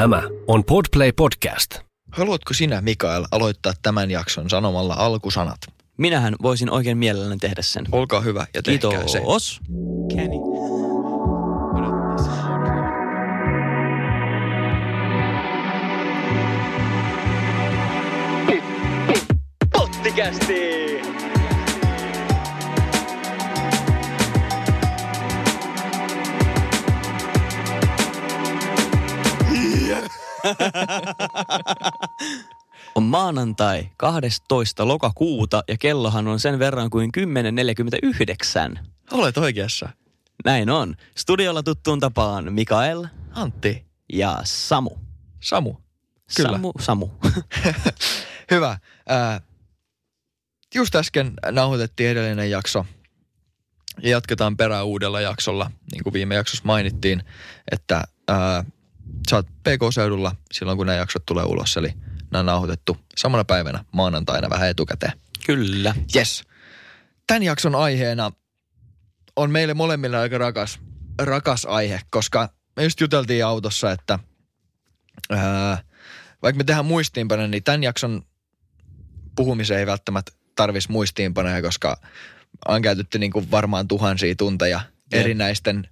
Tämä on Podplay Podcast. Haluatko sinä, Mikael, aloittaa tämän jakson sanomalla alkusanat? Minähän voisin oikein mielelläni tehdä sen. Olkaa hyvä ja tehkää se. Kiitos. Kenny. Pottikästi! On maanantai 12. lokakuuta ja kellohan on sen verran kuin 10.49. Olet oikeassa. Näin on. Studiolla tuttuun tapaan Mikael Antti. ja Samu. Samu. Kyllä. Samu, Samu. Hyvä. Ää, just äsken nauhoitettiin edellinen jakso. Ja jatketaan perään uudella jaksolla, niin kuin viime jaksossa mainittiin, että ää, sä oot PK-seudulla silloin, kun nämä jaksot tulee ulos. Eli nämä on nauhoitettu samana päivänä maanantaina vähän etukäteen. Kyllä. Yes. Tämän jakson aiheena on meille molemmille aika rakas, rakas aihe, koska me just juteltiin autossa, että ää, vaikka me tehdään muistiinpanoja, niin tämän jakson puhumiseen ei välttämättä tarvitsisi muistiinpanoja, koska on käytetty niin kuin varmaan tuhansia tunteja Jep. erinäisten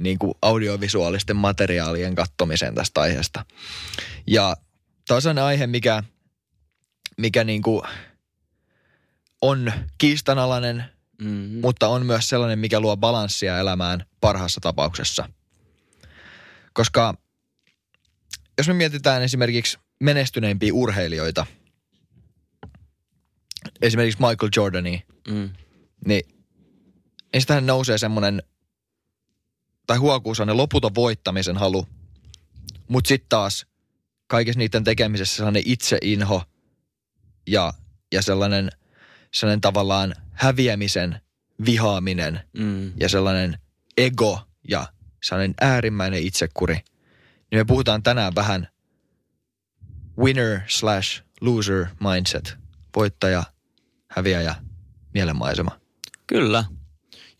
niin kuin audiovisuaalisten materiaalien kattomiseen tästä aiheesta. Ja tämä on aihe, mikä, mikä niin kuin on kiistanalainen, Mm-hmm. mutta on myös sellainen, mikä luo balanssia elämään parhaassa tapauksessa. Koska jos me mietitään esimerkiksi menestyneimpiä urheilijoita, esimerkiksi Michael Jordania, Mm. niin niistähän nousee semmoinen, tai huokuu sellainen loputon voittamisen halu, mutta sitten taas kaikessa niiden tekemisessä sellainen itseinho ja, ja sellainen, sellainen tavallaan häviämisen vihaaminen Mm. ja sellainen ego ja sellainen äärimmäinen itsekuri. Niin me puhutaan tänään vähän winner slash loser mindset, voittaja, häviäjä, mielenmaisema. Kyllä.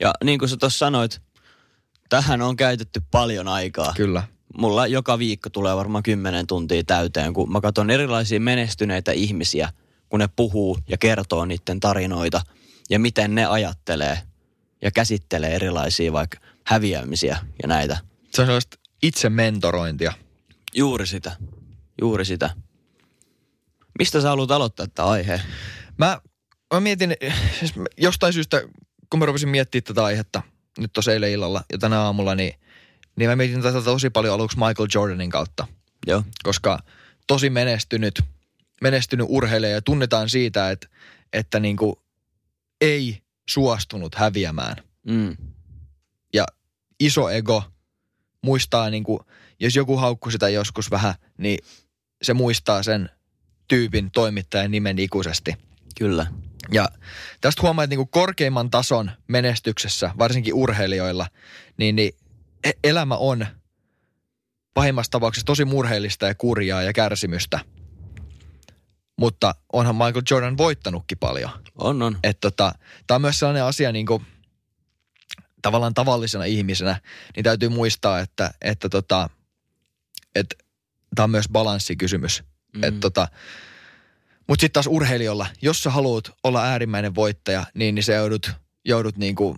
Ja niin kuin sä tuossa sanoit, tähän on käytetty paljon aikaa. Kyllä. Mulla joka viikko tulee varmaan 10 tuntia täyteen, kun mä katson erilaisia menestyneitä ihmisiä, kun ne puhuu ja kertoo niiden tarinoita ja miten ne ajattelee ja käsittelee erilaisia vaikka häviämisiä ja näitä. Se on sellaista itse mentorointia. Juuri sitä. Juuri sitä. Mistä sä haluat aloittaa tämä aihe? Mä, mä mietin, siis jostain syystä, kun mä rupesin miettimään tätä aihetta nyt tuossa eilen illalla ja tänä aamulla, niin, niin mä mietin tätä tosi paljon aluksi Michael Jordanin kautta. Joo. koska tosi menestynyt, menestynyt urheilija ja tunnetaan siitä, että, että niin kuin ei suostunut häviämään. Mm. Ja iso ego muistaa, niin kuin, jos joku haukku sitä joskus vähän, niin se muistaa sen tyypin toimittajan nimen ikuisesti. Kyllä. Ja tästä huomaa, että niin kuin korkeimman tason menestyksessä, varsinkin urheilijoilla, niin, niin e- elämä on pahimmassa tapauksessa tosi murheellista ja kurjaa ja kärsimystä. Mutta onhan Michael Jordan voittanutkin paljon. On, on. Että tota, tämä on myös sellainen asia niin kuin, tavallaan tavallisena ihmisenä, niin täytyy muistaa, että, että tota, että tämä on myös balanssikysymys. Mm. Et tota, mutta sitten taas urheilijolla, jos sä haluat olla äärimmäinen voittaja, niin, niin sä joudut, joudut niinku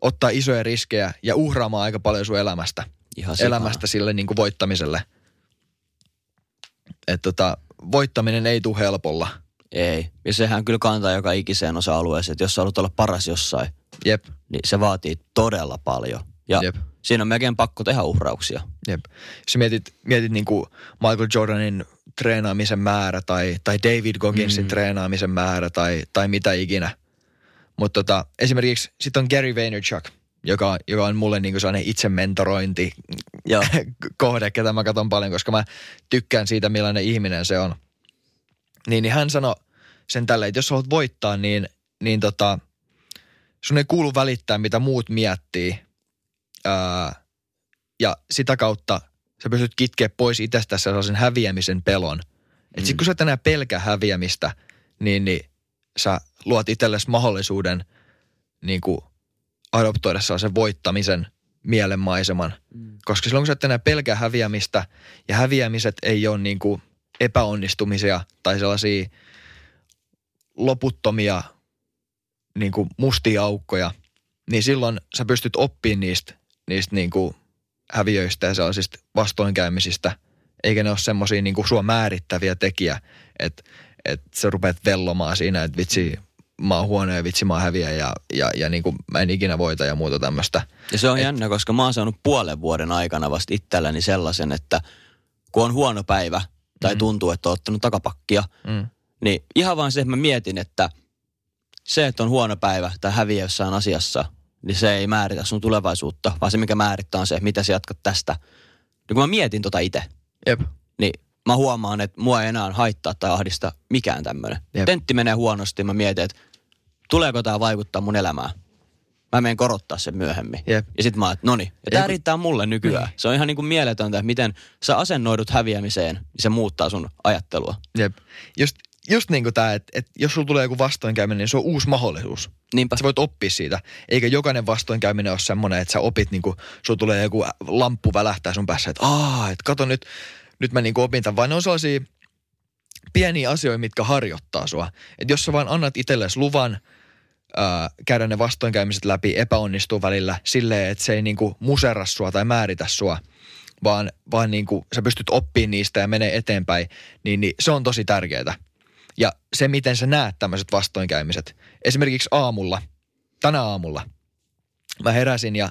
ottaa isoja riskejä ja uhraamaan aika paljon sun elämästä. Ihan. Elämästä sille niinku voittamiselle. Et tota, voittaminen ei tule helpolla. Ei. Ja sehän kyllä kantaa joka ikiseen osa-alueeseen, että jos sä haluat olla paras jossain, Jep, niin se vaatii todella paljon. Ja Jep. siinä on melkein pakko tehdä uhrauksia. jep. Jos mietit, mietit niinku Michael Jordanin treenaamisen määrä tai, tai David Gogginsin Mm. treenaamisen määrä tai, tai mitä ikinä. Mutta tota, esimerkiksi sitten on Gary Vaynerchuk, joka, joka on mulle niinku sellainen itsementorointi kohde, ketä mä katson paljon, koska mä tykkään siitä, millainen ihminen se on. Niin, niin hän sanoi sen tälle, että jos sä haluat voittaa, niin, niin tota, sun ei kuulu välittää, mitä muut miettii. Ää, ja sitä kautta sä pystyt kitkeä pois itsestä sellaisen häviämisen pelon. Et Mm. sit kun sä et enää pelkä häviämistä, niin, niin sä luot itsellesi mahdollisuuden niin kuin adoptoida sellaisen voittamisen mielenmaiseman. Mm. Koska silloin kun sä et enää pelkää häviämistä ja häviämiset ei ole niin kuin epäonnistumisia tai sellaisia loputtomia niin kuin mustia aukkoja, niin silloin sä pystyt oppimaan niistä, niistä niin kuin häviöistä ja sellaisista vastoinkäymisistä, eikä ne ole semmoisia niin kuin sua määrittäviä tekijä, että, että sä rupeat vellomaan siinä, että vitsi, mä oon huono ja vitsi mä oon häviä ja, ja, ja niin kuin mä en ikinä voita ja muuta tämmöistä. Ja se on Et, jännä, koska mä oon saanut puolen vuoden aikana vasta itselläni sellaisen, että kun on huono päivä tai mm. tuntuu, että on ottanut takapakkia, mm. niin ihan vaan se, että mä mietin, että se, että on huono päivä tai häviä jossain asiassa, niin se ei määritä sun tulevaisuutta, vaan se, mikä määrittää on se, mitä sä jatkat tästä. Ja kun mä mietin tota itse, Jep. niin mä huomaan, että mua ei enää haittaa tai ahdista mikään tämmöinen. Tentti menee huonosti, mä mietin, että tuleeko tämä vaikuttaa mun elämään. Mä menen korottaa sen myöhemmin. Jep. Ja sitten mä oon, että noni. Ja tämä riittää mulle nykyään. Niin. Se on ihan niin kuin mieletöntä, että miten sä asennoidut häviämiseen, niin se muuttaa sun ajattelua. Jep. Just, just niin kuin tämä, että, että jos sulla tulee joku vastoinkäyminen, niin se on uusi mahdollisuus. Niinpä. Sä voit oppia siitä. Eikä jokainen vastoinkäyminen ole semmoinen, että sä opit niin kuin, sulla tulee joku lamppu välähtää sun päässä, että aah, että kato nyt, nyt mä niin kuin opin tämän. Vaan ne on sellaisia pieniä asioita, mitkä harjoittaa sua. Että jos sä vaan annat itsellesi luvan – ää, käydä ne vastoinkäymiset läpi, epäonnistuu välillä silleen, että se ei niinku muserra sua tai määritä sua, vaan, vaan niinku sä pystyt oppimaan niistä ja menee eteenpäin, niin, niin se on tosi tärkeää. Ja se, miten sä näet tämmöiset vastoinkäymiset. Esimerkiksi aamulla, tänä aamulla, mä heräsin ja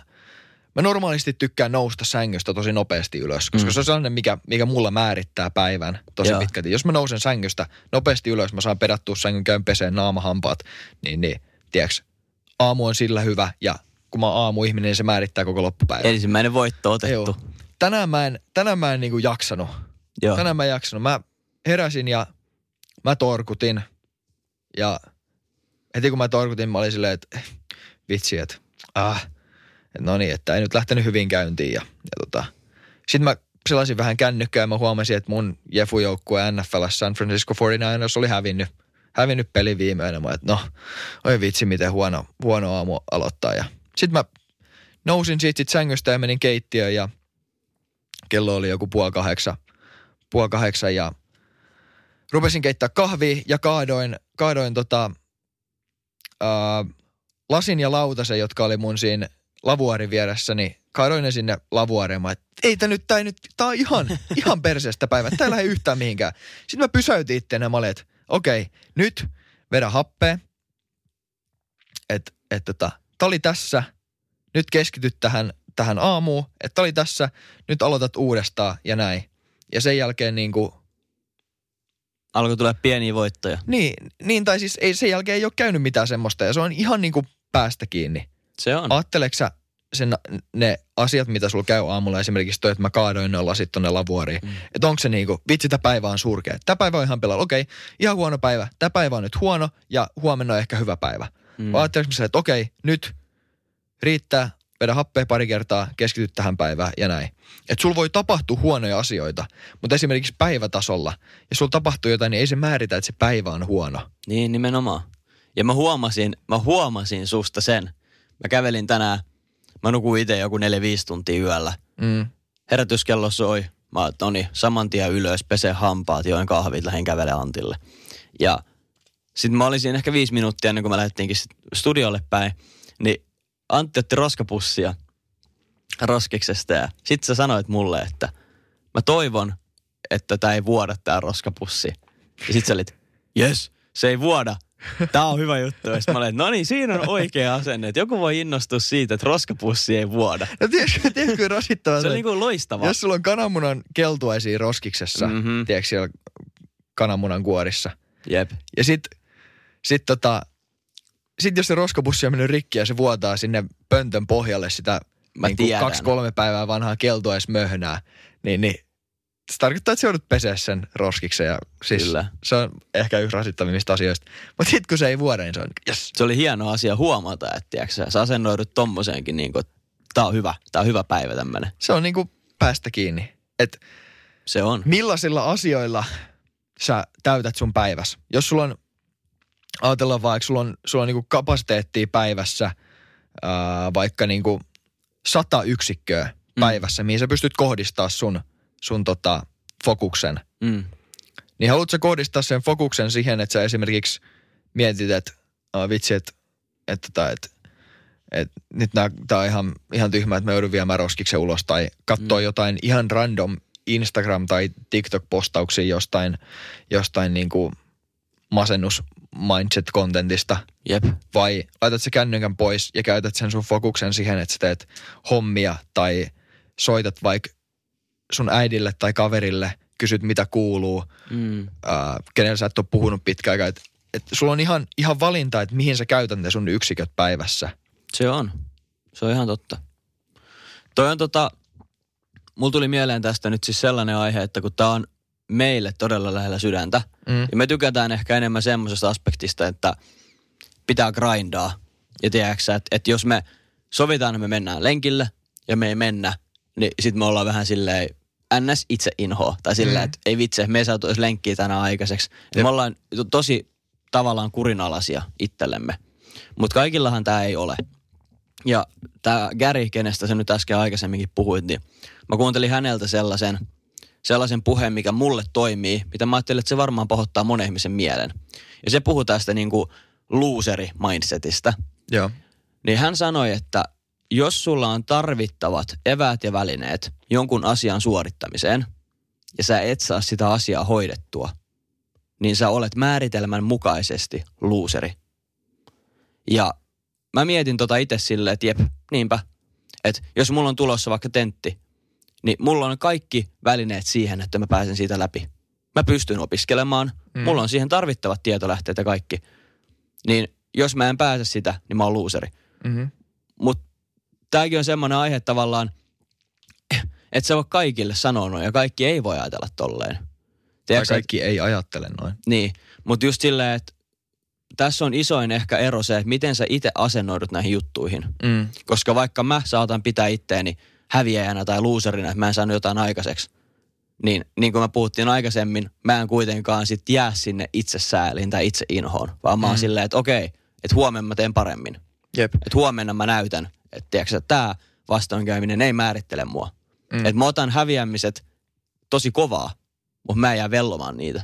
mä normaalisti tykkään nousta sängystä tosi nopeasti ylös, koska mm. se on sellainen, mikä, mikä mulla määrittää päivän tosi Joo. pitkälti. Jos mä nousen sängystä nopeasti ylös, mä saan pedattua sängyn, käyn peseen naamahampaat, niin, niin tiedätkö, aamu on sillä hyvä ja kun mä oon aamuihminen, niin se määrittää koko loppupäivän. Ensimmäinen voitto otettu. Joo. Tänään mä en, tänään mä en niinku jaksanut. Joo. Tänään mä en jaksanut. Mä heräsin ja mä torkutin ja heti kun mä torkutin, mä olin silleen, että vitsi, että ah, no niin, että ei nyt lähtenyt hyvin käyntiin. Ja, ja tota, sitten mä selasin vähän kännykkää ja mä huomasin, että mun Jefu-joukkue NFL San Francisco 49ers oli hävinnyt hävinnyt peli viimeinen. Mä että no, oi vitsi, miten huono, huono aamu aloittaa. Ja sitten mä nousin siitä sit sängystä ja menin keittiöön ja kello oli joku puoli kahdeksan, puoli kahdeksan ja rupesin keittää kahvia ja kaadoin, kaadoin tota, ää, lasin ja lautasen, jotka oli mun siinä lavuaarin vieressä, niin kaadoin ne sinne lavuaariin. Mä, että ei tää nyt, tää, nyt, tää on ihan, ihan perseestä päivä. Tää ei lähde yhtään mihinkään. Sitten mä pysäytin itteen ja mä olin, että okei, nyt vedä happea. Että et, tota, tää oli tässä, nyt keskityt tähän, tähän aamuun, että tää oli tässä, nyt aloitat uudestaan ja näin. Ja sen jälkeen niin kuin, Alkoi tulla pieniä voittoja. Niin, niin, tai siis ei, sen jälkeen ei ole käynyt mitään semmoista ja se on ihan niin kuin päästä kiinni. Se on. Ajatteleksä sä sen, ne asiat, mitä sulla käy aamulla, esimerkiksi toi, että mä kaadoin ne lasit tonne lavuoriin. Mm. Että onko se niinku, vitsi, tämä päivä on surkea. Tämä päivä on ihan pelalla. Okei, okay, ihan huono päivä. Tämä päivä on nyt huono ja huomenna on ehkä hyvä päivä. Mm. Vai että okei, okay, nyt riittää, vedä happea pari kertaa, keskity tähän päivään ja näin. Että sulla voi tapahtua huonoja asioita, mutta esimerkiksi päivätasolla, ja sulla tapahtuu jotain, niin ei se määritä, että se päivä on huono. Niin, nimenomaan. Ja mä huomasin, mä huomasin susta sen. Mä kävelin tänään Mä nukuin itse joku 4-5 tuntia yöllä. Mm. Herätyskello soi. Mä oon, no niin, saman tien ylös, pese hampaat, join kahvit, lähdin kävele Antille. Ja sitten mä olisin ehkä viisi minuuttia ennen kuin mä lähdettiinkin studiolle päin, niin Antti otti roskapussia roskiksesta ja sit sä sanoit mulle, että mä toivon, että tää ei vuoda tää roskapussi. Ja sit sä olit, yes, se ei vuoda, Tämä on hyvä juttu. Ja mä olen, no niin, siinä on oikea asenne. Että joku voi innostua siitä, että roskapussi ei vuoda. No tiedätkö, tiedätkö rasittavaa? Se on niin kuin loistava. Jos sulla on kananmunan keltuaisia roskiksessa, mm-hmm. tiedätkö siellä kananmunan kuorissa. Jep. Ja sit, sit tota, sit jos se roskapussi on mennyt rikki ja se vuotaa sinne pöntön pohjalle sitä niin kaksi-kolme päivää vanhaa keltuaismöhnää, niin, niin se tarkoittaa, että se joudut peseä sen roskiksen ja siis Kyllä. se on ehkä yksi rasittavimmista asioista. Mutta sitten kun se ei vuoda, niin se on yes. Se oli hieno asia huomata, että tiiäksä, sä asennoidut tommoseenkin niin kuin, tää on hyvä, tää on hyvä päivä tämmönen. Se on niin kuin päästä kiinni. Et se on. Millaisilla asioilla sä täytät sun päivässä? Jos sulla on, ajatellaan vaikka, sulla on, sulla on niin kuin kapasiteettia päivässä, ää, vaikka niin kuin sata yksikköä päivässä, mihin sä pystyt kohdistaa sun, sun tota, fokuksen. Mm. Niin haluatko kohdistaa sen fokuksen siihen, että sä esimerkiksi mietit, että oh, vitsi, että, että, että, että, että nyt tämä on ihan, ihan tyhmä, että mä joudun viemään roskiksen ulos tai katsoa mm. jotain ihan random Instagram- tai TikTok-postauksia jostain, jostain niin kuin masennus mindset-kontentista. Jep. Vai laitat se kännykän pois ja käytät sen sun fokuksen siihen, että sä teet hommia tai soitat vaikka sun äidille tai kaverille, kysyt mitä kuuluu, Mm. ää, kenellä sä et ole puhunut pitkään aikaa. Et, et sulla on ihan, ihan valinta, että mihin sä käytät ne sun yksiköt päivässä. Se on. Se on ihan totta. Toi on tota, mulla tuli mieleen tästä nyt siis sellainen aihe, että kun tää on meille todella lähellä sydäntä, Mm. ja me tykätään ehkä enemmän semmoisesta aspektista, että pitää grindaa. Ja tiedätkö että, että jos me sovitaan, että me mennään lenkille ja me ei mennä, niin sit me ollaan vähän silleen ns. itse inhoa. Tai silleen, Mm. että ei vitsi, me ei saatu edes lenkkiä tänään aikaiseksi. Jep. me ollaan to- tosi tavallaan kurinalaisia itsellemme. Mutta kaikillahan tämä ei ole. Ja tämä Gary, kenestä sä nyt äsken aikaisemminkin puhuit, niin mä kuuntelin häneltä sellaisen, sellaisen puheen, mikä mulle toimii, mitä mä ajattelin, että se varmaan pahoittaa monen ihmisen mielen. Ja se puhuu tästä niinku loseri-mindsetistä. Joo. Niin hän sanoi, että jos sulla on tarvittavat eväät ja välineet jonkun asian suorittamiseen, ja sä et saa sitä asiaa hoidettua, niin sä olet määritelmän mukaisesti luuseri. Ja mä mietin tota itse silleen, että jep, niinpä. Että jos mulla on tulossa vaikka tentti, niin mulla on kaikki välineet siihen, että mä pääsen siitä läpi. Mä pystyn opiskelemaan, Mm. mulla on siihen tarvittavat tietolähteet ja kaikki. Niin jos mä en pääse sitä, niin mä oon luuseri. Mm-hmm. Mutta tämäkin on semmoinen aihe tavallaan, että se voi kaikille sanoa noin ja kaikki ei voi ajatella tolleen. Tai Tiedätkö, et- kaikki ei ajattele noin. niin, mutta just silleen, että tässä on isoin ehkä ero se, että miten sä itse asennoidut näihin juttuihin. Mm. Koska vaikka mä saatan pitää itteeni häviäjänä tai loserina, että mä en saanut jotain aikaiseksi, niin niin kuin me puhuttiin aikaisemmin, mä en kuitenkaan sit jää sinne itse sääliin tai itse inhoon, vaan mä oon Mm. silleen, että okei, että huomenna mä teen paremmin. Jep. Että huomenna mä näytän, että tiedätkö, että tämä vastoinkäyminen ei määrittele mua. Mm. Että mä otan häviämiset tosi kovaa, mutta mä en jää vellomaan niitä.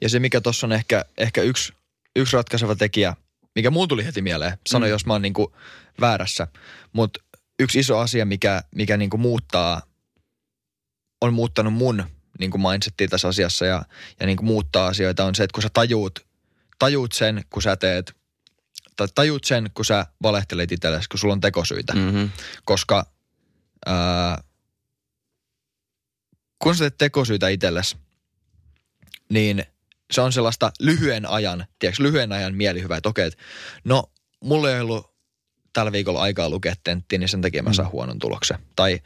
Ja se, mikä tuossa on ehkä, ehkä yksi, yksi ratkaiseva tekijä, mikä muun tuli heti mieleen, sano Mm. jos mä oon niinku väärässä, mutta yksi iso asia, mikä, mikä niinku muuttaa, on muuttanut mun niinku mindsettiä tässä asiassa ja, ja niinku muuttaa asioita on se, että kun sä tajuut, tajuut sen, kun sä teet, tai tajuut sen, kun sä valehtelet itsellesi, kun sulla on tekosyitä. Mm-hmm. koska ää, kun sä teet tekosyitä itsellesi, niin se on sellaista lyhyen ajan, tiedätkö, lyhyen ajan mielihyvä, että okei, että no mulla ei ollut tällä viikolla aikaa lukea tenttiä, niin sen takia mä saan huonon tuloksen. Tai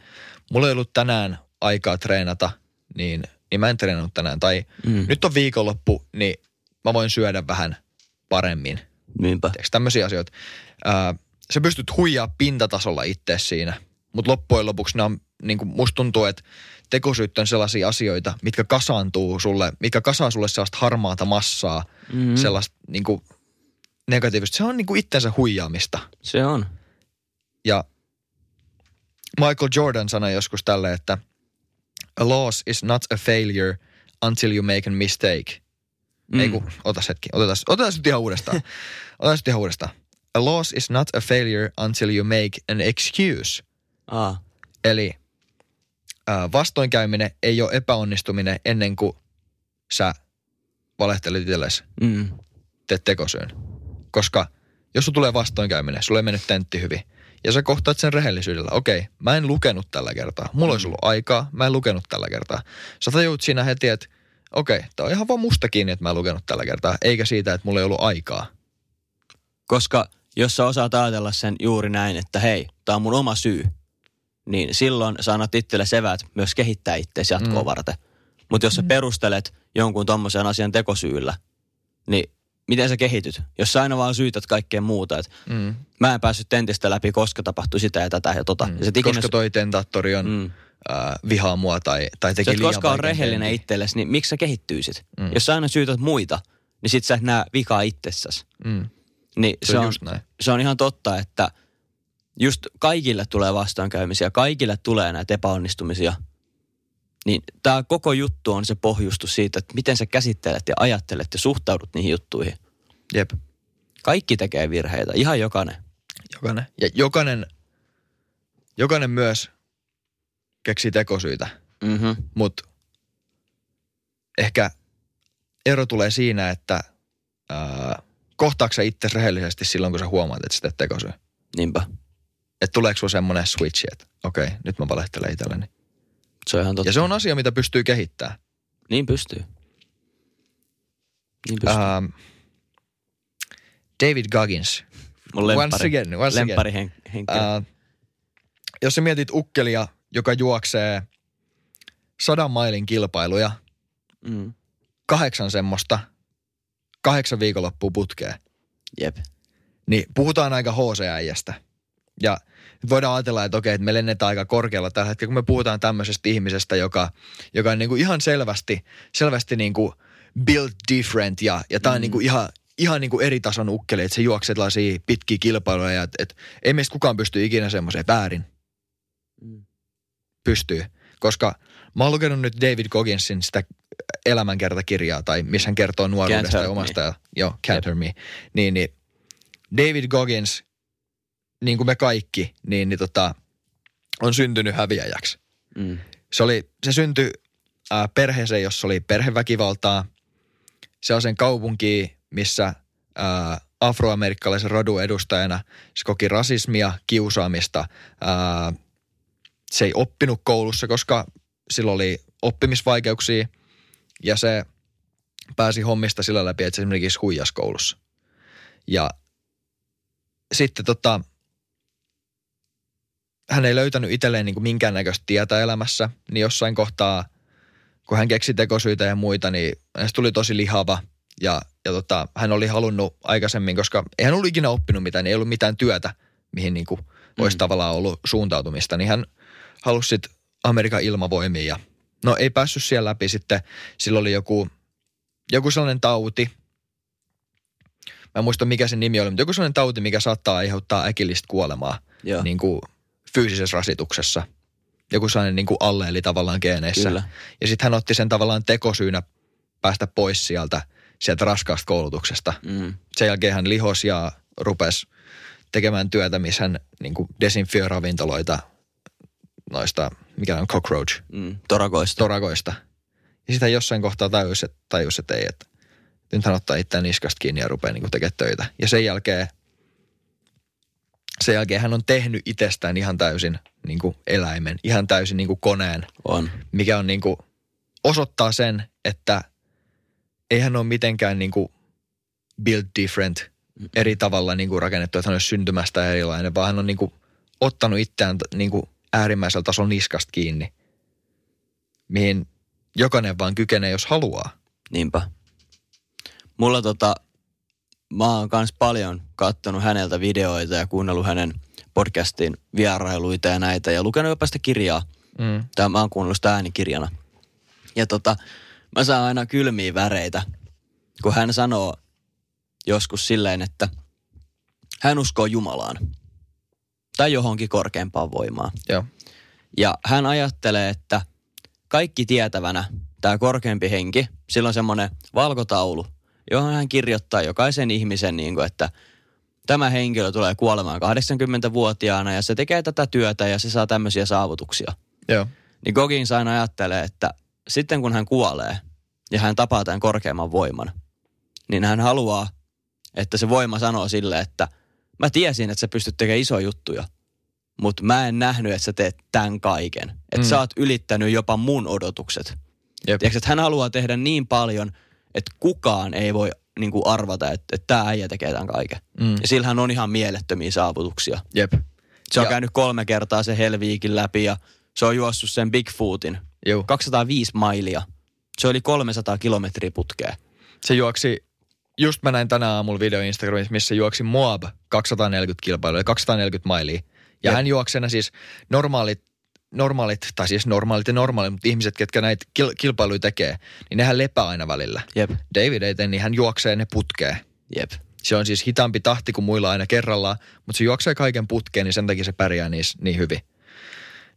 mulla ei ollut tänään aikaa treenata, niin, niin mä en treenannut tänään. Tai Mm. nyt on viikonloppu, niin mä voin syödä vähän paremmin. Niinpä. Tiedätkö, tämmöisiä asioita. Ää, sä pystyt huijaa pintatasolla itse siinä, mutta loppujen lopuksi ne on, niin kuin musta tuntuu, että tekosyyt on sellaisia asioita, mitkä kasaantuu sulle, mitkä kasaa sulle sellaista harmaata massaa, mm. Mm. sellaista niin kuin negatiivista. Se on niin kuin itsensä huijaamista. Se on. Ja Michael Jordan sanoi joskus tälle, että a loss is not a failure until you make a mistake. Mm. Ei kun, otas hetki, otetaan, otetaan nyt ihan uudestaan. otetaan nyt ihan uudestaan. A loss is not a failure until you make an excuse. Aa. Eli ää, vastoinkäyminen ei ole epäonnistuminen ennen kuin sä valehtelet itsellesi, Mm. teet tekosyyn. Koska jos sulla tulee vastoinkäyminen, sulla ei mennyt tentti hyvin, ja sä kohtaat sen rehellisyydellä, okei, mä en lukenut tällä kertaa, mulla olisi ollut aikaa, mä en lukenut tällä kertaa. Sä tajuut siinä heti, että okei, tää on ihan vaan musta kiinni, että mä en lukenut tällä kertaa, eikä siitä, että mulla ei ollut aikaa. Koska jos sä osaat ajatella sen juuri näin, että hei, tää on mun oma syy, niin silloin sä annat itselle evät myös kehittää itseäsi jatkoa Mm. mm. varten. Mutta jos sä perustelet jonkun tommosen asian tekosyyllä, niin miten sä kehityt? Jos sä aina vaan syytät kaikkea muuta, että Mm. mä en päässyt tentistä läpi, koska tapahtui sitä ja tätä ja tota. Mm. Ja ikinä, Koska toi tentaattori on mm. äh, vihaa mua tai, tai teki liian ole vaikean rehellinen tentin. itsellesi, niin miksi sä kehittyisit? Mm. Jos sä aina syytät muita, niin sit sä et näe vikaa itsessäsi. Mm. Niin Se, se on näin. se on ihan totta, että just kaikille tulee vastoinkäymisiä, kaikille tulee näitä epäonnistumisia. Niin tämä koko juttu on se pohjustus siitä, että miten sä käsittelet ja ajattelet ja suhtaudut niihin juttuihin. Jep. Kaikki tekee virheitä, ihan jokainen. Jokainen. Ja jokainen, jokainen myös keksii tekosyitä, Mm-hmm. mutta ehkä ero tulee siinä, että ää, kohtaako sä itse rehellisesti silloin, kun sä huomaat, että sä teet tekosyy. Niinpä. Että tuleeko sulla semmoinen switch, että okei, okay, nyt mä valehtelen itselleni. Se on ihan totta. Ja se on asia, mitä pystyy kehittämään. Niin pystyy. Niin pystyy. Ähm, David Goggins. Mun lemppari, once again, once lemppari hen, henkilö. Äh, jos sä mietit ukkelia, joka juoksee sadan mailin kilpailuja, mm. kahdeksan semmoista, kahdeksan viikonloppua putkeen, Jep. niin puhutaan aika HC-äijästä. Ja voidaan ajatella, että okei, että me lennetään aika korkealla tällä hetkellä, kun me puhutaan tämmöisestä ihmisestä, joka, joka on niin kuin ihan selvästi, selvästi niin kuin built different ja, ja tämä on Mm. niin kuin ihan, ihan niin kuin eri tason ukkeli, että se juoksee tällaisia pitkiä kilpailuja, ja että, että ei meistä kukaan pysty ikinä semmoiseen väärin. Mm. pystyy. Koska mä oon lukenut nyt David Gogginsin sitä elämänkertakirjaa, tai missä hän kertoo nuoruudesta ja Me. omasta. Ja, joo, Can't. Hurt Me. Niin, niin David Goggins, niin kuin me kaikki, niin, niin tota, on syntynyt häviäjäksi. Mm. Se, oli, se syntyi äh, perheeseen, jossa oli perheväkivaltaa. Se on sen kaupunki, missä äh, afroamerikkalaisen rodun edustajana se koki rasismia, kiusaamista. Äh, se ei oppinut koulussa, koska sillä oli oppimisvaikeuksia ja se pääsi hommista sillä läpi, että se esimerkiksi huijas koulussa. Ja sitten tota, hän ei löytänyt itselleen niin minkäännäköistä tietä elämässä, niin jossain kohtaa, kun hän keksi tekosyitä ja muita, niin hänestä tuli tosi lihava ja, ja tota, hän oli halunnut aikaisemmin, koska ei hän ollut ikinä oppinut mitään, niin ei ollut mitään työtä, mihin niin kuin olisi Mm. tavallaan ollut suuntautumista, niin hän halusi sitten Amerikan ilmavoimiin ja no ei päässyt siellä läpi sitten, sillä oli joku, joku sellainen tauti, mä en muista mikä sen nimi oli, mutta joku sellainen tauti, mikä saattaa aiheuttaa äkillistä kuolemaa Joo, niin kuin fyysisessä rasituksessa. Joku sellainen niin kuin alle, eli tavallaan geeneissä. kyllä. Ja sitten hän otti sen tavallaan tekosyynä päästä pois sieltä, sieltä raskaasta koulutuksesta. Mm. Sen jälkeen hän lihos ja rupesi tekemään työtä, missä hän niin kuin desinfioi ravintoloita noista, mikä on cockroach, Mm. Torakoista. torakoista. Ja sitten jossain kohtaa tajusi, että, tajusi, että ei, että nyt hän ottaa itseään niskasta kiinni ja rupeaa niin tekemään töitä. Ja sen jälkeen, sen jälkeen hän on tehnyt itsestään ihan täysin niin kuin eläimen, ihan täysin niin kuin koneen, on. mikä on niin kuin, osoittaa sen, että ei hän ole mitenkään niin kuin build different eri tavalla niin kuin rakennettu, että hän olisi syntymästä erilainen, vaan hän on niin kuin ottanut itseään niin kuin äärimmäisellä tasolla niskasta kiinni, mihin jokainen vaan kykenee, jos haluaa. Niinpä. Mulla tota, mä oon kans paljon kattonut häneltä videoita ja kuunnellut hänen podcastin vierailuita ja näitä ja lukenut jopa sitä kirjaa. Mm. Tai mä oon kuunnellut sitä äänikirjana. Ja tota, mä saan aina kylmiä väreitä, kun hän sanoo joskus silleen, että hän uskoo Jumalaan. Tai johonkin korkeampaan voimaan. Joo. Ja hän ajattelee, että kaikki tietävänä tämä korkeampi henki, sillä on semmoinen valkotaulu, johon hän kirjoittaa jokaisen ihmisen, niin kuin, että tämä henkilö tulee kuolemaan 80-vuotiaana ja se tekee tätä työtä ja se saa tämmöisiä saavutuksia. Joo. Niin Goggins aina ajattelee, että sitten kun hän kuolee ja hän tapaa tämän korkeamman voiman, niin hän haluaa, että se voima sanoo sille, että mä tiesin, että sä pystyt tekemään isoja juttuja, mutta mä en nähnyt, että sä teet tämän kaiken. Että Mm. sä oot ylittänyt jopa mun odotukset. Jep. Tiedätkö, että hän haluaa tehdä niin paljon, että kukaan ei voi niin kuin arvata, että, että tämä äijä tekee tämän kaiken. Mm. Ja sillähän on ihan mielettömiä saavutuksia. Jep. Se on Ja- käynyt kolme kertaa se Helviikin läpi ja se on juossut sen Bigfootin Joo. 205 mailia. Se oli 300 kilometriä putkea. Se juoksi, just mä näin tänään aamulla video Instagramissa, missä juoksi Moab 240 kilpailua, eli 240 mailia. Ja Jep. hän juoksee siis normaalit, normaalit, tai siis normaalit ja normaalit, mutta ihmiset, ketkä näitä kil- kilpailuja tekee, niin nehän lepää aina välillä. Jep. David ei tee, niin hän juoksee ne putkeen. Jep. Se on siis hitaampi tahti kuin muilla aina kerrallaan, mutta se juoksee kaiken putkeen, niin sen takia se pärjää niissä niin hyvin.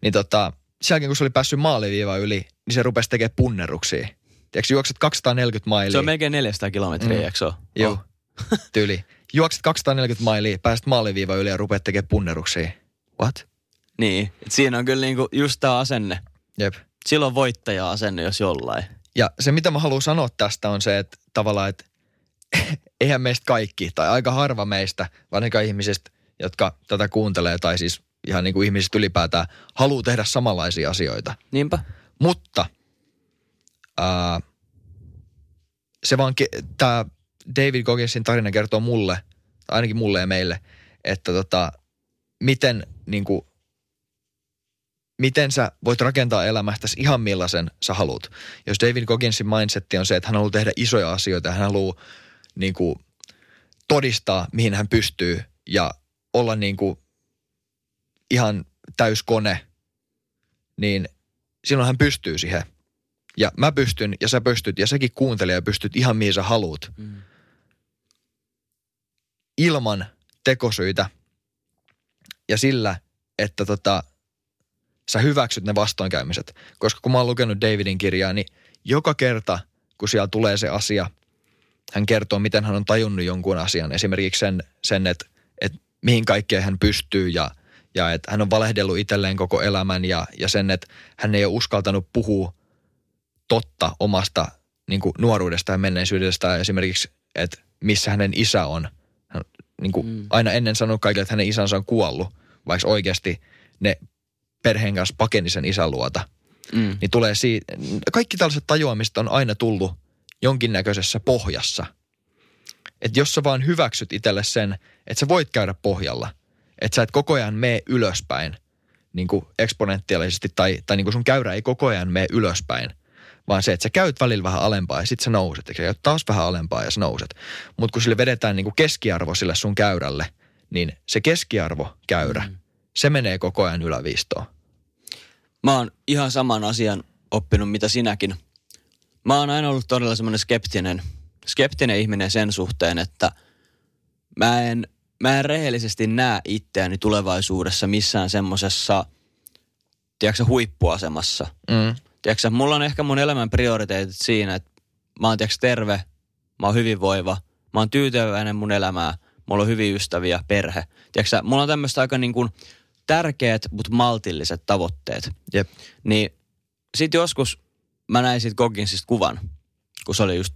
Niin tota, sen jälkeen kun se oli päässyt maaliviivaan yli, niin se rupesi tekemään punneruksia. Tiedätkö, juokset 240 mailia. Se on melkein 400 kilometriä, mm. eikö se ole? Joo, Oh. tyyli. Juokset 240 mailia, pääset maaliviivaan yli ja rupeat tekemään punneruksia. What? Niin, et siinä on kyllä niinku just tämä asenne. Jep. Silloin voittaja-asenne, jos jollain. Ja se, mitä mä haluan sanoa tästä on se, että tavallaan, että eihän meistä kaikki, tai aika harva meistä, varsinkaan ihmisistä, jotka tätä kuuntelee, tai siis ihan niin kuin ihmisistä ylipäätään, haluaa tehdä samanlaisia asioita. Niinpä. Mutta ää, se vaan, ke- tämä David Gogginsin tarina kertoo mulle, ainakin mulle ja meille, että tota, miten niin kuin, miten sä voit rakentaa elämästäsi ihan millaisen sä haluat. Jos David Gogginsin mindsetti on se, että hän haluaa tehdä isoja asioita ja hän haluaa niin kuin, todistaa, mihin hän pystyy ja olla niin kuin, ihan täyskone, niin silloin hän pystyy siihen. Ja mä pystyn ja sä pystyt ja säkin kuuntelija pystyt ihan mihin sä haluut. Mm. Ilman tekosyitä ja sillä, että tota, sä hyväksyt ne vastoinkäymiset. Koska kun mä oon lukenut Davidin kirjaa, niin joka kerta, kun siellä tulee se asia, hän kertoo, miten hän on tajunnut jonkun asian. Esimerkiksi sen, sen että, että mihin kaikkeen hän pystyy ja, ja että hän on valehdellut itselleen koko elämän ja, ja sen, että hän ei ole uskaltanut puhua totta omasta niin kuin nuoruudesta ja menneisyydestä. Esimerkiksi, että missä hänen isä on. Hän niin kuin Mm. aina ennen sanonut kaikille, että hänen isänsä on kuollut, vaikka oikeasti ne perheen kanssa pakeni sen isän luota. Mm. Niin tulee siitä, kaikki tällaiset tajuamiset on aina tullut jonkinnäköisessä pohjassa. Että jos sä vaan hyväksyt itselle sen, että sä voit käydä pohjalla, että sä et koko ajan mene ylöspäin niin kuin eksponentiaalisesti tai, tai niin kuin sun käyrä ei koko ajan mene ylöspäin, vaan se, että sä käyt välillä vähän alempaa ja sitten sä nouset. Ja sä käyt taas vähän alempaa ja sä nouset. Mutta kun sille vedetään niin kuin keskiarvo sille sun käyrälle, niin se keskiarvo käyrä, mm. Se menee koko ajan yläviistoon. Mä oon ihan saman asian oppinut, mitä sinäkin. Mä oon aina ollut todella semmoinen skeptinen, skeptinen ihminen sen suhteen, että mä en, mä en rehellisesti näe itseäni tulevaisuudessa missään semmosessa, tiedätkö, huippuasemassa. Mm. Tiedätkö, mulla on ehkä mun elämän prioriteetit siinä, että mä oon tiedätkö, terve, mä oon hyvinvoiva, mä oon tyytyväinen mun elämää, mulla on hyviä ystäviä, perhe. Tiedätkö, mulla on tämmöistä aika niin kuin tärkeät, mutta maltilliset tavoitteet. Jep. Niin sitten joskus mä näin siitä Gogginsista kuvan, kun se oli just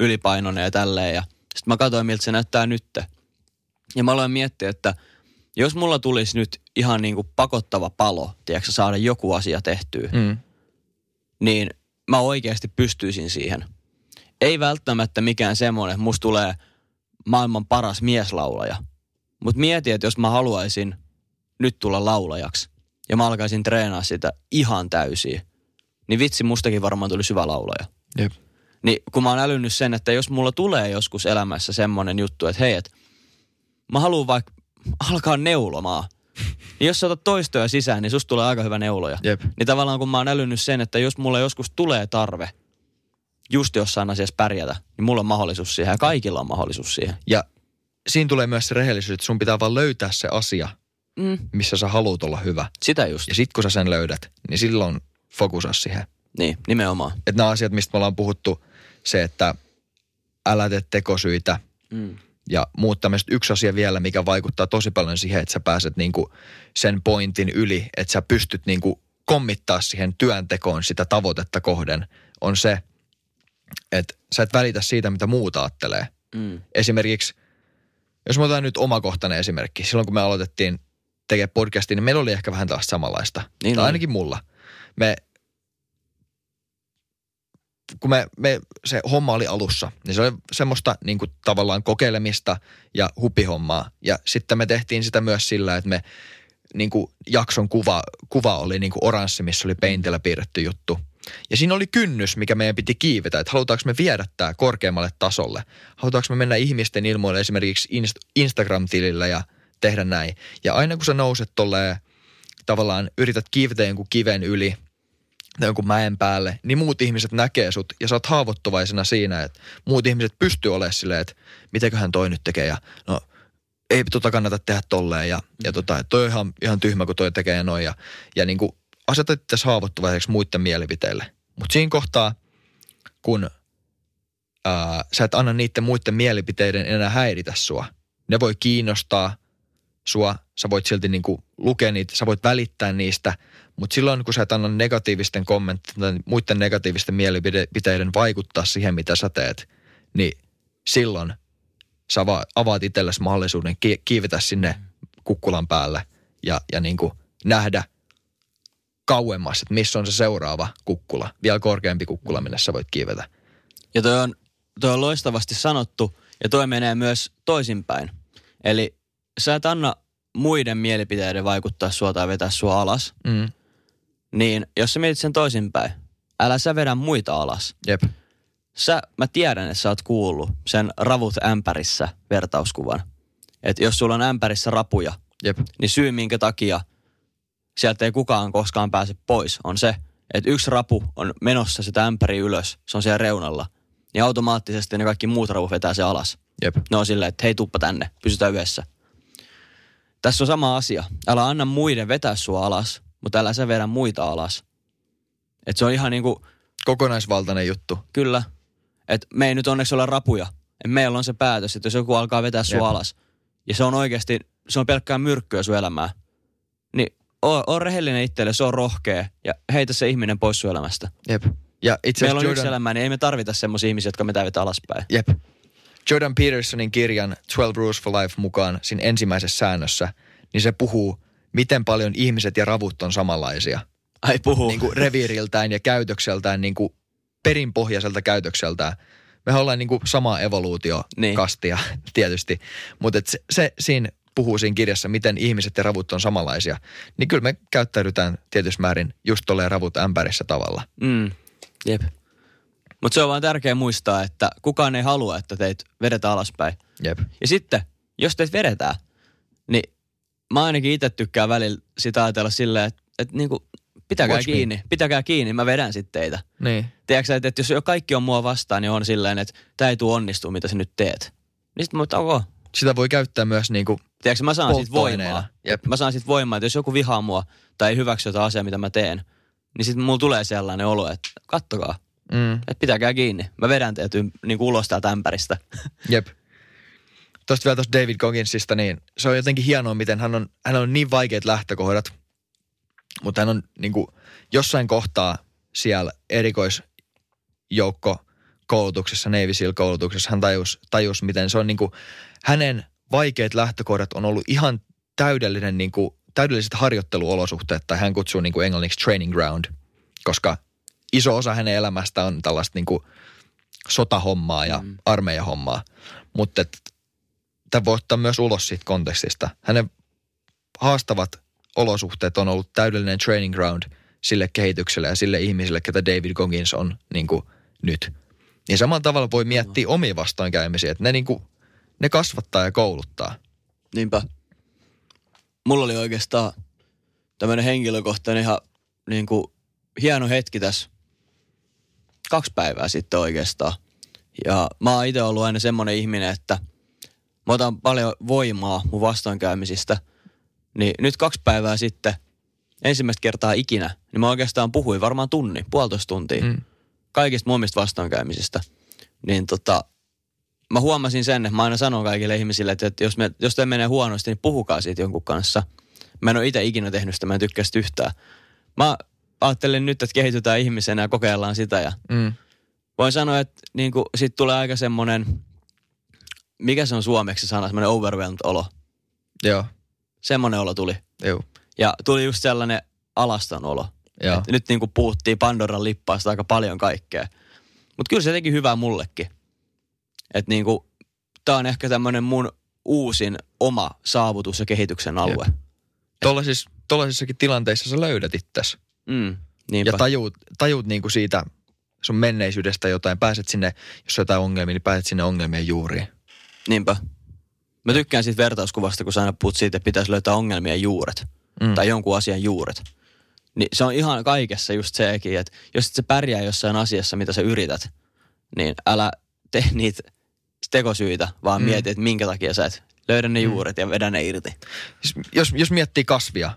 ylipainoinen ja tälleen. Ja sitten mä katsoin, miltä se näyttää nyt. Ja mä aloin miettiä, että jos mulla tulisi nyt ihan niin kuin pakottava palo, tiedätkö, saada joku asia tehtyä, Mm. niin mä oikeasti pystyisin siihen. Ei välttämättä mikään semmoinen, että musta tulee maailman paras mieslaulaja. Mutta mieti, että jos mä haluaisin nyt tulla laulajaksi ja mä alkaisin treenaa sitä ihan täysin, niin vitsi mustakin varmaan tuli hyvä laulaja. Jep. Niin kun mä oon älynnyt sen, että jos mulla tulee joskus elämässä semmoinen juttu, että hei, että mä haluan vaikka alkaa neulomaan, niin jos sä otat toistoja sisään, niin susta tulee aika hyvä neuloja. Jep. Niin tavallaan kun mä oon älynnyt sen, että jos mulla joskus tulee tarve just jossain asiassa pärjätä, niin mulla on mahdollisuus siihen ja kaikilla on mahdollisuus siihen. Ja siinä tulee myös se rehellisyys, että sun pitää vaan löytää se asia, Mm. missä sä haluat olla hyvä. Sitä just. Ja sit kun sä sen löydät, niin silloin fokusa siihen. Niin, nimenomaan. Että nämä asiat, mistä me ollaan puhuttu, se, että älä tee tekosyitä Mm. ja muut tämmöiset. Yksi asia vielä, mikä vaikuttaa tosi paljon siihen, että sä pääset niinku sen pointin yli, että sä pystyt niinku kommittaa siihen työntekoon sitä tavoitetta kohden, on se, että sä et välitä siitä, mitä muut ajattelee. Mm. Esimerkiksi, jos mä otan nyt omakohtainen esimerkki. Silloin kun me aloitettiin tekemään podcastia, niin meillä oli ehkä vähän tällaista samanlaista. Niin tai ainakin mulla. Me, kun me, me, se homma oli alussa, niin se oli semmoista niin kuin tavallaan kokeilemista ja hupihommaa. Ja sitten me tehtiin sitä myös sillä, että me niin kuin jakson kuva, kuva oli niin kuin oranssi, missä oli peintillä piirretty juttu. Ja siinä oli kynnys, mikä meidän piti kiivetä, että halutaanko me viedä tämä korkeammalle tasolle. Halutaanko me mennä ihmisten ilmoille esimerkiksi Inst- Instagram-tilillä ja tehdä näin. Ja aina kun sä nouset tolleen, tavallaan yrität kiivetä jonkun kiven yli, tai jonkun mäen päälle, niin muut ihmiset näkee sut ja sä oot haavoittuvaisena siinä, että muut ihmiset pystyy olemaan silleen, että mitäköhän toi nyt tekee ja no ei tota kannata tehdä tolleen ja, ja tota, toi on ihan, ihan tyhmä, kun toi tekee noin ja, ja niin kuin asetat tässä haavoittuvaiseksi muiden mielipiteille. Mutta siinä kohtaa, kun ää, sä et anna niiden muiden mielipiteiden enää häiritä sua, ne voi kiinnostaa sua, sä voit silti niinku lukea niitä, sä voit välittää niistä, mutta silloin kun sä et anna negatiivisten kommenttien muiden negatiivisten mielipiteiden vaikuttaa siihen, mitä sä teet, niin silloin sä avaat itsellesi mahdollisuuden ki- kiivetä sinne kukkulan päälle ja, ja niinku nähdä kauemmas, että missä on se seuraava kukkula, vielä korkeampi kukkula, minne sä voit kiivetä. Ja toi on, toi on loistavasti sanottu ja toi menee myös toisinpäin. Eli sä et anna muiden mielipiteiden vaikuttaa sua tai vetää sua alas, Mm. niin jos sä mietit sen toisinpäin, älä sä vedä muita alas. Jep. Sä, mä tiedän, että sä oot kuullut sen ravut ämpärissä vertauskuvan. Että jos sulla on ämpärissä rapuja, Jep. niin syy minkä takia sieltä ei kukaan koskaan pääse pois on se, että yksi rapu on menossa sitä ämpäri ylös, se on siellä reunalla. Niin automaattisesti ne kaikki muut ravut vetää se alas. Jep. Ne on silleen, että hei tuppa tänne, pysytään yhdessä. Tässä on sama asia. Älä anna muiden vetää sua alas, mutta älä sä vedä muita alas. Et se on ihan niinku, Kokonaisvaltainen juttu. kyllä, että me ei nyt onneksi olla rapuja. Et meillä on se päätös, että jos joku alkaa vetää sua Jep. alas, ja se on oikeasti, se on pelkkää myrkkyä sun elämää, niin oo, oo rehellinen itselle, se on rohkea, ja heitä se ihminen pois sun elämästä. Jep. Ja itse Meillä on asiassa yksi Jordan, elämä, niin ei me tarvita semmoisia ihmisiä, jotka me vetää alaspäin. Jep. Jordan Petersonin kirjan 12 Rules for Life mukaan siinä ensimmäisessä säännössä, niin se puhuu, miten paljon ihmiset ja ravut on samanlaisia. Ai puhuu. Niin kuin reviiriltään ja käytökseltään, niin kuin perinpohjaiselta käytökseltään. Me ollaan niin kuin samaa evoluutiokastia niin. tietysti, mutta se, se siinä puhuu siinä kirjassa, miten ihmiset ja ravut on samanlaisia. Niin kyllä me käyttäydytään tietysti määrin just tolleen ravut ämpärissä tavalla. Mm. Jep. Mutta se on vaan tärkeää muistaa, että kukaan ei halua, että teitä vedetään alaspäin. Jep. Ja sitten, jos teitä vedetään, niin mä ainakin itse tykkään välillä sitä ajatella silleen, että, että niinku, pitäkää Watch me. kiinni, pitäkää kiinni, mä vedän sitten teitä. Niin. Tiedätkö että, että jos jo kaikki on mua vastaan, niin on silleen, että tämä ei tule onnistua, mitä sä nyt teet. Niin sitten mä oon, ok. Sitä voi käyttää myös niin kuin Tiedätkö, mä saan Polttoaineena. voimaa. Jep. Mä saan siitä voimaa, että jos joku vihaa mua tai ei hyväksy jotain asiaa, mitä mä teen, niin sitten mulla tulee sellainen olo, että kattokaa, mm, että pitäkää kiinni. Mä vedän teet niin ulos täältä ämpäristä. Jep. Tuosta vielä tuosta David Gogginsista, niin se on jotenkin hienoa, miten hän on, hän on niin vaikeat lähtökohdat, mutta hän on niin kuin, jossain kohtaa siellä erikoisjoukko koulutuksessa, Navy Seal koulutuksessa, hän tajus, tajus miten se on niin kuin, hänen vaikeat lähtökohdat on ollut ihan täydellinen, niin kuin, täydelliset harjoitteluolosuhteet, tai hän kutsuu niin kuin englanniksi training ground, koska iso osa hänen elämästä on tällaista niin kuin sotahommaa ja mm. armeijahommaa. Mutta tämä voi ottaa myös ulos siitä kontekstista. Hänen haastavat olosuhteet on ollut täydellinen training ground sille kehitykselle ja sille ihmisille, ketä David Goggins on niin kuin nyt. Niin samalla tavalla voi miettiä omia vastoinkäymisiä, että ne, niin kuin, ne kasvattaa ja kouluttaa. Niinpä. Mulla oli oikeastaan tämmöinen henkilökohtainen ihan niin kuin hieno hetki tässä kaksi päivää sitten oikeastaan. Ja mä oon itse ollut aina semmoinen ihminen, että mä otan paljon voimaa mun vastoinkäymisistä. Niin nyt kaksi päivää sitten, ensimmäistä kertaa ikinä, niin mä oikeastaan puhuin varmaan tunni, puolitoista tuntia. Mm. Kaikista mun omista vastoinkäymisistä. Niin tota, mä huomasin sen, että mä aina sanon kaikille ihmisille, että, että jos, me, jos te menee huonosti, niin puhukaa siitä jonkun kanssa. Mä en ole itse ikinä tehnyt sitä, mä en tykkää sitä yhtään. Mä ajattelin nyt, että kehitytään ihmisenä ja kokeillaan sitä ja Mm. voin sanoa, että niin kuin, sit tulee aika semmoinen, mikä se on suomeksi sana, semmoinen overwhelmed olo. Joo, Semmoinen olo tuli. joo, Ja tuli just sellainen alaston olo. joo. Et nyt niin kuin puhuttiin Pandoran lippaasta aika paljon kaikkea. Mutta kyllä se teki hyvää mullekin. Että niin kuin, tää on ehkä tämmöinen mun uusin oma saavutus ja kehityksen alue. Tollasissa, tollasissakin tilanteissa sä löydät itsesi. Mm, niinpä. Ja tajuut, tajuut niinku siitä sun menneisyydestä jotain. Pääset sinne, jos on jotain ongelmia, niin pääset sinne ongelmien juuriin. Niinpä. Mä tykkään siitä vertauskuvasta, kun sä aina puhut siitä, että pitäisi löytää ongelmien juuret. Mm. Tai jonkun asian juuret. Niin se on ihan kaikessa just sekin, että jos et sä pärjää jossain asiassa, mitä sä yrität, niin älä tee niitä tekosyitä, vaan mm. mieti, että minkä takia sä et löydä ne juuret mm. ja vedä ne irti. Siis jos, jos miettii kasvia,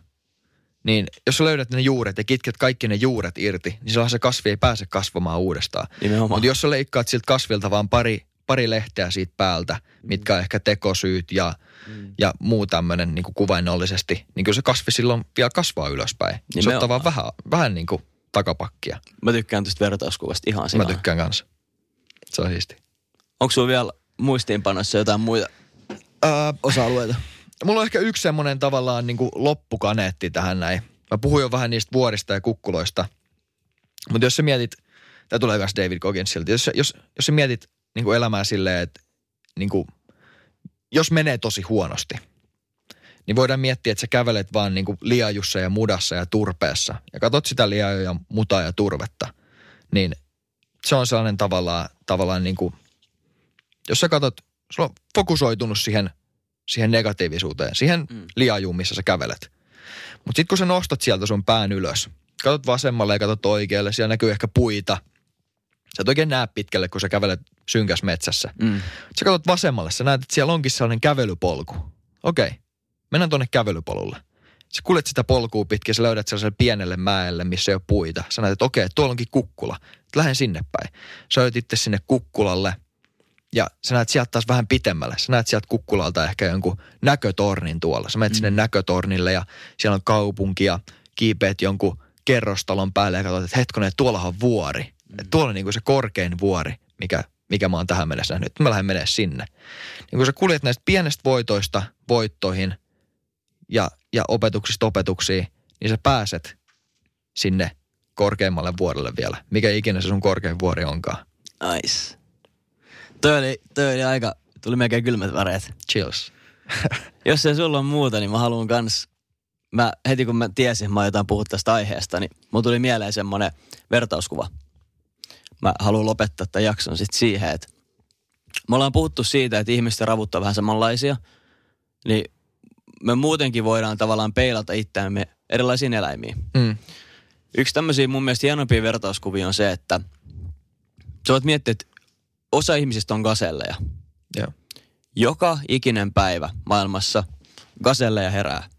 niin jos sä löydät ne juuret ja kitket kaikki ne juuret irti, niin silloin se kasvi ei pääse kasvamaan uudestaan. Mutta jos sä leikkaat siltä kasvilta vaan pari, pari lehteä siitä päältä, mm. mitkä on ehkä tekosyyt ja, mm. ja muu tämmöinen niin kuvainnollisesti, niin kyllä se kasvi silloin vielä kasvaa ylöspäin. Nimenomaan. Se ottaa vaan vähän, vähän niin kuin takapakkia. Mä tykkään tästä vertauskuvasta ihan sinä. Mä tykkään kanssa. Se on siisti. Onko sulla vielä muistiinpanossa jotain muita Ää, osa-alueita? Mulla on ehkä yksi semmoinen tavallaan niin kuin loppukaneetti tähän näin. Mä puhuin jo vähän niistä vuorista ja kukkuloista. Mutta jos sä mietit, tämä tulee myös David Gogginsilta, jos, jos, jos sä mietit niin kuin elämää silleen, että niin kuin, jos menee tosi huonosti, niin voidaan miettiä, että sä kävelet vaan niin kuin liajussa ja mudassa ja turpeessa ja katsot sitä liajoja ja mutaa ja turvetta, niin se on sellainen tavallaan, tavallaan niin kuin, jos sä katsot, sulla on fokusoitunut siihen, siihen negatiivisuuteen, siihen mm. liajuun, missä sä kävelet. Mutta sitten kun sä nostat sieltä sun pään ylös, katsot vasemmalle ja katsot oikealle, siellä näkyy ehkä puita. Sä et oikein näe pitkälle, kun sä kävelet synkäs metsässä. Mm. Sä katsot vasemmalle, sä näet, että siellä onkin sellainen kävelypolku. Okei, okay. mennään tuonne kävelypolulle. Sä kuljet sitä polkua pitkin, sä löydät sellaiselle pienelle mäelle, missä ei ole puita. Sä näet, että okei, okay, tuolla onkin kukkula. Lähden sinne päin. Sä itse sinne kukkulalle – ja sä näet sieltä taas vähän pitemmälle. Sä näet sieltä kukkulalta ehkä jonkun näkötornin tuolla. Sä menet mm. sinne näkötornille ja siellä on kaupunki ja kiipeät jonkun kerrostalon päälle ja katsot, että hetkonen, tuolla on vuori. Mm. Tuolla on niin kuin se korkein vuori, mikä, mikä mä oon tähän mennessä nähnyt. Nyt mä lähden menee sinne. Niin kun sä kuljet näistä pienestä voitoista voittoihin ja, ja opetuksista opetuksiin, niin sä pääset sinne korkeimmalle vuorelle vielä. Mikä ikinä se sun korkein vuori onkaan. Nice. Toi oli, toi oli aika, tuli melkein kylmät väreet. Chills. Jos ei sulla on muuta, niin mä haluan kans, mä, heti kun mä tiesin, että mä jotain puhua tästä aiheesta, niin mulla tuli mieleen semmonen vertauskuva. Mä haluan lopettaa tämän jakson sit siihen, että me ollaan puhuttu siitä, että ihmisten ravut on vähän samanlaisia, niin me muutenkin voidaan tavallaan peilata itseämme erilaisiin eläimiin. Mm. Yksi tämmöisiä mun mielestä hienompia vertauskuvia on se, että sä voit miettiä, että osa ihmisistä on gaselleja. Joo. Joka ikinen päivä maailmassa gaselleja herää.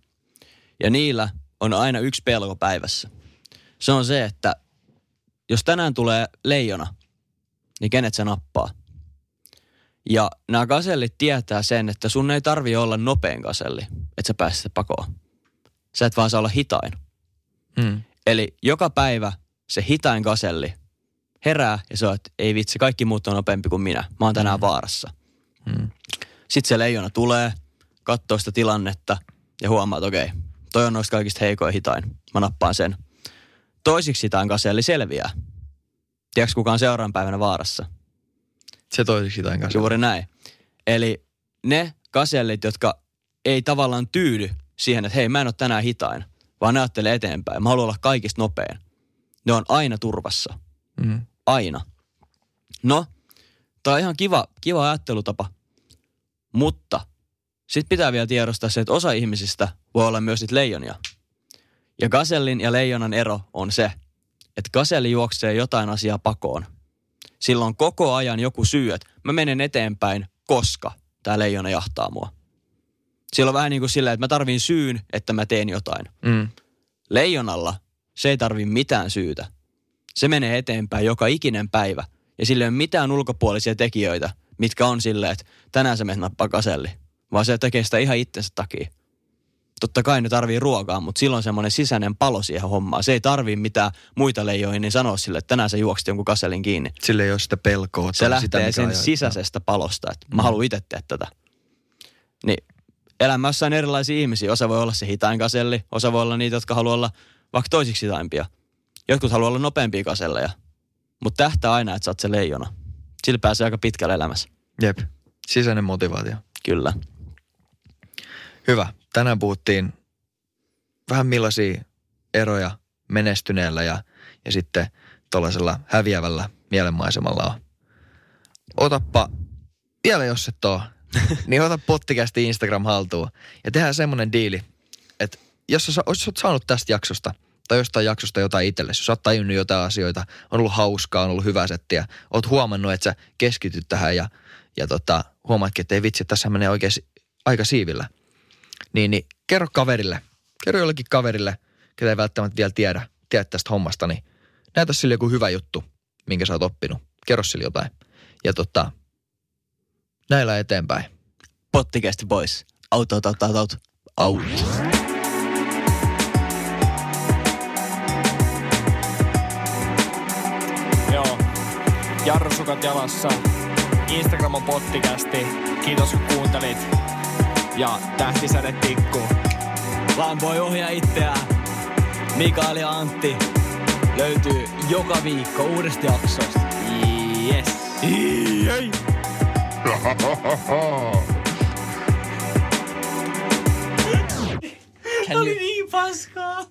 Ja niillä on aina yksi pelko päivässä. Se on se, että jos tänään tulee leijona, niin kenet se nappaa? Ja nämä gasellit tietää sen, että sun ei tarvi olla nopein gaselli, että sä pääset pakoon. Sä et vaan saa olla hitain. Hmm. Eli joka päivä se hitain gaselli herää ja se on, että ei vitsi, kaikki muut on nopeampi kuin minä. Mä oon tänään mm. vaarassa. Mm. Sitten se leijona tulee, katsoo sitä tilannetta ja huomaa, että okei, toi on noista kaikista heikoin hitain. Mä nappaan sen. Toisiksi hitain kaselli selviää. Tiedätkö, kuka on seuraavan päivänä vaarassa? Se toisiksi hitain kaselli. Juuri näin. Eli ne kasellit, jotka ei tavallaan tyydy siihen, että hei, mä en ole tänään hitain, vaan ne ajattelee eteenpäin. Mä haluan olla kaikista nopein. Ne on aina turvassa. Mm aina. No, tämä on ihan kiva, kiva ajattelutapa, mutta sitten pitää vielä tiedostaa se, että osa ihmisistä voi olla myös niitä leijonia. Ja gasellin ja leijonan ero on se, että gaselli juoksee jotain asiaa pakoon. Sillä on koko ajan joku syy, että mä menen eteenpäin, koska tämä leijona jahtaa mua. Sillä on vähän niin kuin silleen, että mä tarvin syyn, että mä teen jotain. Mm. Leijonalla se ei tarvi mitään syytä. Se menee eteenpäin joka ikinen päivä. Ja sillä ei ole mitään ulkopuolisia tekijöitä, mitkä on silleen, että tänään se menet nappaa kaselli. Vaan se tekee sitä ihan itsensä takia. Totta kai ne tarvii ruokaa, mutta silloin semmoinen sisäinen palo siihen hommaan. Se ei tarvii mitään muita leijoja, niin sanoa sille, että tänään sä juoksit jonkun kaselin kiinni. Sille ei ole sitä pelkoa. Se lähtee sitä, sen ajaa. sisäisestä palosta, että mm. mä haluan itse tehdä tätä. Niin elämässä on erilaisia ihmisiä. Osa voi olla se hitain kaselli, osa voi olla niitä, jotka haluaa olla vaikka toisiksi hitaimpia. Jotkut haluaa olla nopeampia kaselleja, mutta tähtää aina, että sä oot se leijona. Sillä pääsee aika pitkälle elämässä. Jep, sisäinen motivaatio. Kyllä. Hyvä. Tänään puhuttiin vähän millaisia eroja menestyneellä ja, ja sitten tuollaisella häviävällä mielenmaisemalla on. Otappa, vielä jos et oo, niin ota pottikästi Instagram haltuun ja tehdään semmonen diili, että jos sä, jos sä oot saanut tästä jaksosta – tai jostain jaksosta jotain itsellesi. Jos oot tajunnut jotain asioita, on ollut hauskaa, on ollut hyvä settiä, oot huomannut, että sä keskityt tähän ja, ja tota, huomaatkin, että ei vitsi, tässä menee oikein aika siivillä. Niin, niin kerro kaverille, kerro jollekin kaverille, ketä ei välttämättä vielä tiedä, tiedä tästä hommasta, niin näytä sille joku hyvä juttu, minkä sä oot oppinut. Kerro sille jotain. Ja tota, näillä eteenpäin. Pottikästi pois. Auto, auto, auto. Out. Joo. Jarrusukat jalassa. Instagram on pottikästi. Kiitos kun kuuntelit. Ja tähtisäde tikkuu. Vaan voi ohjaa itseään. Mikael ja Antti löytyy joka viikko uudesta jaksosta. Yes. Jei. Oli niin paskaa.